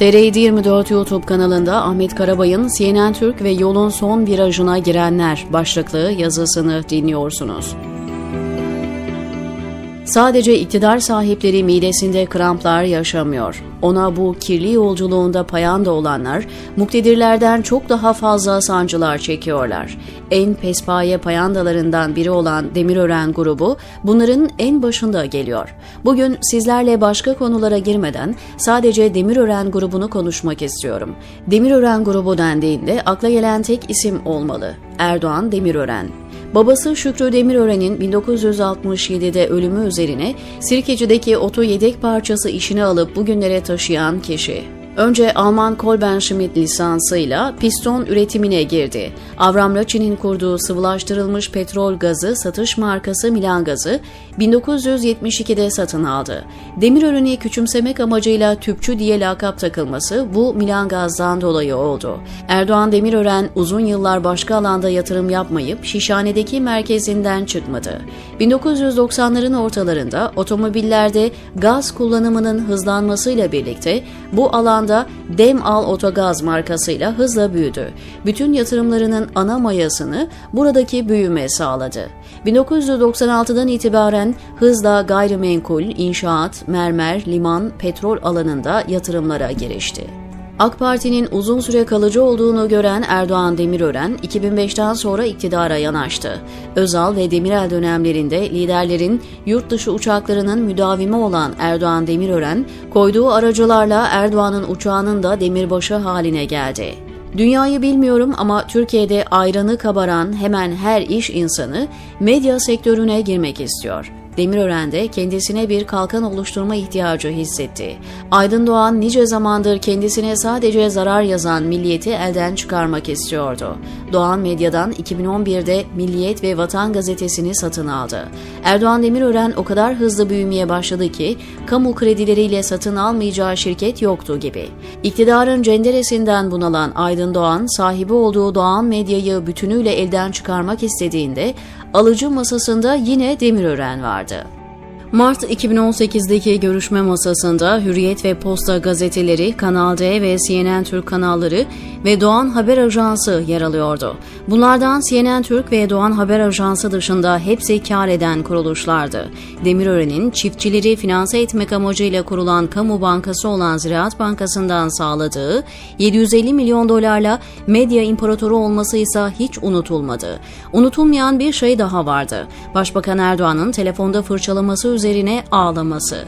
TR 24 YouTube kanalında Ahmet Karabay'ın CNN Türk ve yolun son virajına girenler başlıklı yazısını dinliyorsunuz. Sadece iktidar sahipleri midesinde kramplar yaşamıyor. Ona bu kirli yolculuğunda payanda olanlar, muktedirlerden çok daha fazla sancılar çekiyorlar. En pespaye payandalarından biri olan Demirören grubu bunların en başında geliyor. Bugün sizlerle başka konulara girmeden sadece Demirören grubunu konuşmak istiyorum. Demirören grubu dendiğinde akla gelen tek isim olmalı. Erdoğan Demirören. Babası Şükrü Demirören'in 1967'de ölümü üzerine Sirkeci'deki oto yedek parçası işini alıp bugünlere taşıyan kişi. Önce Alman Kolben Schmidt lisansıyla piston üretimine girdi. Avram Laçin'in kurduğu sıvılaştırılmış petrol gazı satış markası Milan Gazı 1972'de satın aldı. Demirören'i küçümsemek amacıyla tüpçü diye lakap takılması bu Milan Gaz'dan dolayı oldu. Erdoğan Demirören uzun yıllar başka alanda yatırım yapmayıp Şişhane'deki merkezinden çıkmadı. 1990'ların ortalarında otomobillerde gaz kullanımının hızlanmasıyla birlikte bu alanda anda Demal Otogaz markasıyla hızla büyüdü. Bütün yatırımlarının ana mayasını buradaki büyüme sağladı. 1996'dan itibaren hızla gayrimenkul, inşaat, mermer, liman, petrol alanında yatırımlara girişti. AK Parti'nin uzun süre kalıcı olduğunu gören Erdoğan Demirören 2005'ten sonra iktidara yanaştı. Özal ve Demirel dönemlerinde liderlerin yurt dışı uçaklarının müdavimi olan Erdoğan Demirören, koyduğu aracılarla Erdoğan'ın uçağının da demirbaşı haline geldi. Dünyayı bilmiyorum ama Türkiye'de ayranı kabaran hemen her iş insanı medya sektörüne girmek istiyor. Demirören de kendisine bir kalkan oluşturma ihtiyacı hissetti. Aydın Doğan nice zamandır kendisine sadece zarar yazan Milliyet'i elden çıkarmak istiyordu. Doğan Medya'dan 2011'de Milliyet ve Vatan gazetesini satın aldı. Erdoğan Demirören o kadar hızlı büyümeye başladı ki kamu kredileriyle satın almayacağı şirket yoktu gibi. İktidarın cenderesinden bunalan Aydın Doğan sahibi olduğu Doğan Medya'yı bütünüyle elden çıkarmak istediğinde alıcı masasında yine Demirören vardı. Mart 2018'deki görüşme masasında Hürriyet ve Posta gazeteleri, Kanal D ve CNN Türk kanalları ve Doğan Haber Ajansı yer alıyordu. Bunlardan CNN Türk ve Doğan Haber Ajansı dışında hepsi kar eden kuruluşlardı. Demirören'in çiftçileri finanse etmek amacıyla kurulan kamu bankası olan Ziraat Bankası'ndan sağladığı 750 milyon dolarla medya imparatoru olması ise hiç unutulmadı. Unutulmayan bir şey daha vardı. Başbakan Erdoğan'ın telefonda fırçalaması üzerine ağlaması.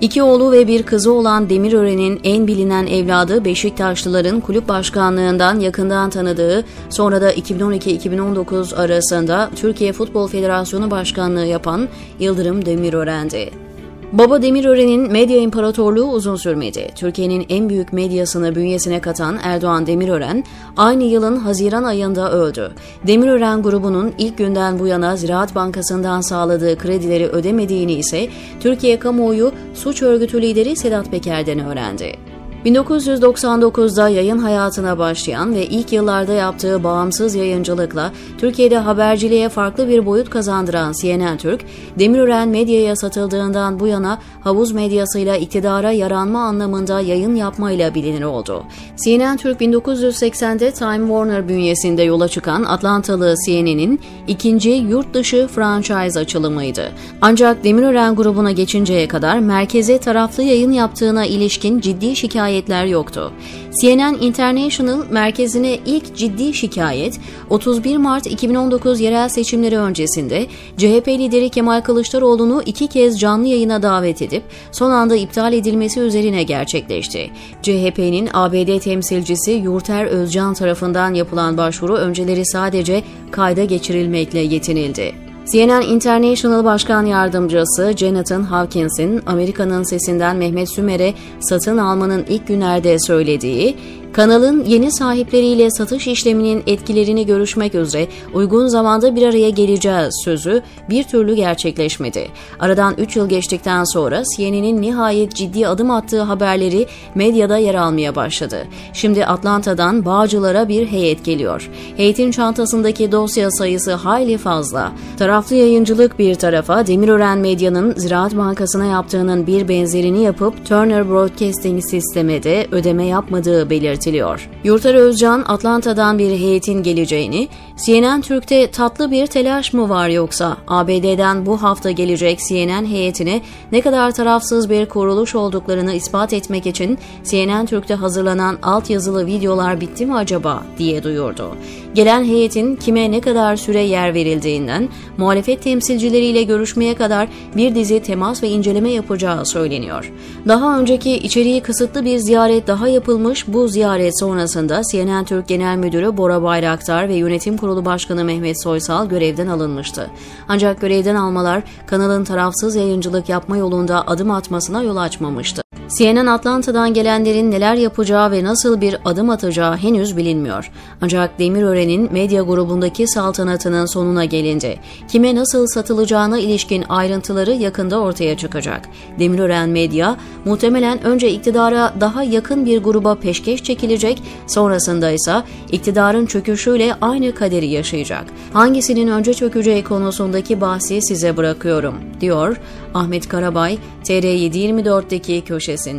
İki oğlu ve bir kızı olan Demirören'in en bilinen evladı Beşiktaşlıların kulüp başkanlığından yakından tanıdığı, sonra da 2012-2019 arasında Türkiye Futbol Federasyonu Başkanlığı yapan Yıldırım Demirören'di. Baba Demirören'in medya imparatorluğu uzun sürmedi. Türkiye'nin en büyük medyasını bünyesine katan Erdoğan Demirören, aynı yılın Haziran ayında öldü. Demirören grubunun ilk günden bu yana Ziraat Bankası'ndan sağladığı kredileri ödemediğini ise Türkiye kamuoyu suç örgütü lideri Sedat Peker'den öğrendi. 1999'da yayın hayatına başlayan ve ilk yıllarda yaptığı bağımsız yayıncılıkla Türkiye'de haberciliğe farklı bir boyut kazandıran CNN Türk, Demirören medyaya satıldığından bu yana havuz medyasıyla iktidara yaranma anlamında yayın yapmayla bilinir oldu. CNN Türk 1980'de Time Warner bünyesinde yola çıkan Atlantalı CNN'in ikinci yurt dışı franchise açılımıydı. Ancak Demirören grubuna geçinceye kadar merkeze taraflı yayın yaptığına ilişkin ciddi şikayet şikayetler yoktu. CNN International merkezine ilk ciddi şikayet 31 Mart 2019 yerel seçimleri öncesinde CHP lideri Kemal Kılıçdaroğlu'nu iki kez canlı yayına davet edip son anda iptal edilmesi üzerine gerçekleşti. CHP'nin ABD temsilcisi Yurter Özcan tarafından yapılan başvuru önceleri sadece kayda geçirilmekle yetinildi. CNN International Başkan Yardımcısı Jonathan Hawkins'in Amerika'nın sesinden Mehmet Sümer'e satın almanın ilk günlerde söylediği Kanalın yeni sahipleriyle satış işleminin etkilerini görüşmek üzere uygun zamanda bir araya geleceğiz sözü bir türlü gerçekleşmedi. Aradan 3 yıl geçtikten sonra CNN'in nihayet ciddi adım attığı haberleri medyada yer almaya başladı. Şimdi Atlanta'dan Bağcılar'a bir heyet geliyor. Heyetin çantasındaki dosya sayısı hayli fazla. Taraflı yayıncılık bir tarafa Demirören Medya'nın Ziraat Bankası'na yaptığının bir benzerini yapıp Turner Broadcasting sisteme de ödeme yapmadığı belirtiliyor. Yurtar Özcan Atlanta'dan bir heyetin geleceğini, CNN Türk'te tatlı bir telaş mı var yoksa ABD'den bu hafta gelecek CNN heyetine ne kadar tarafsız bir kuruluş olduklarını ispat etmek için CNN Türk'te hazırlanan altyazılı videolar bitti mi acaba diye duyurdu. Gelen heyetin kime ne kadar süre yer verildiğinden muhalefet temsilcileriyle görüşmeye kadar bir dizi temas ve inceleme yapacağı söyleniyor. Daha önceki içeriği kısıtlı bir ziyaret daha yapılmış bu ziyaret sonrasında CNN Türk Genel Müdürü Bora Bayraktar ve Yönetim Kurulu Başkanı Mehmet Soysal görevden alınmıştı. Ancak görevden almalar kanalın tarafsız yayıncılık yapma yolunda adım atmasına yol açmamıştı. CNN Atlanta'dan gelenlerin neler yapacağı ve nasıl bir adım atacağı henüz bilinmiyor. Ancak Demirören'in medya grubundaki saltanatının sonuna gelindi. Kime nasıl satılacağına ilişkin ayrıntıları yakında ortaya çıkacak. Demirören Medya muhtemelen önce iktidara daha yakın bir gruba peşkeş çekilecek, sonrasında ise iktidarın çöküşüyle aynı kaderi yaşayacak. Hangisinin önce çökeceği konusundaki bahsi size bırakıyorum, diyor Ahmet Karabay, TR724'deki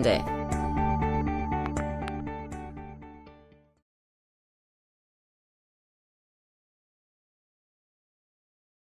です。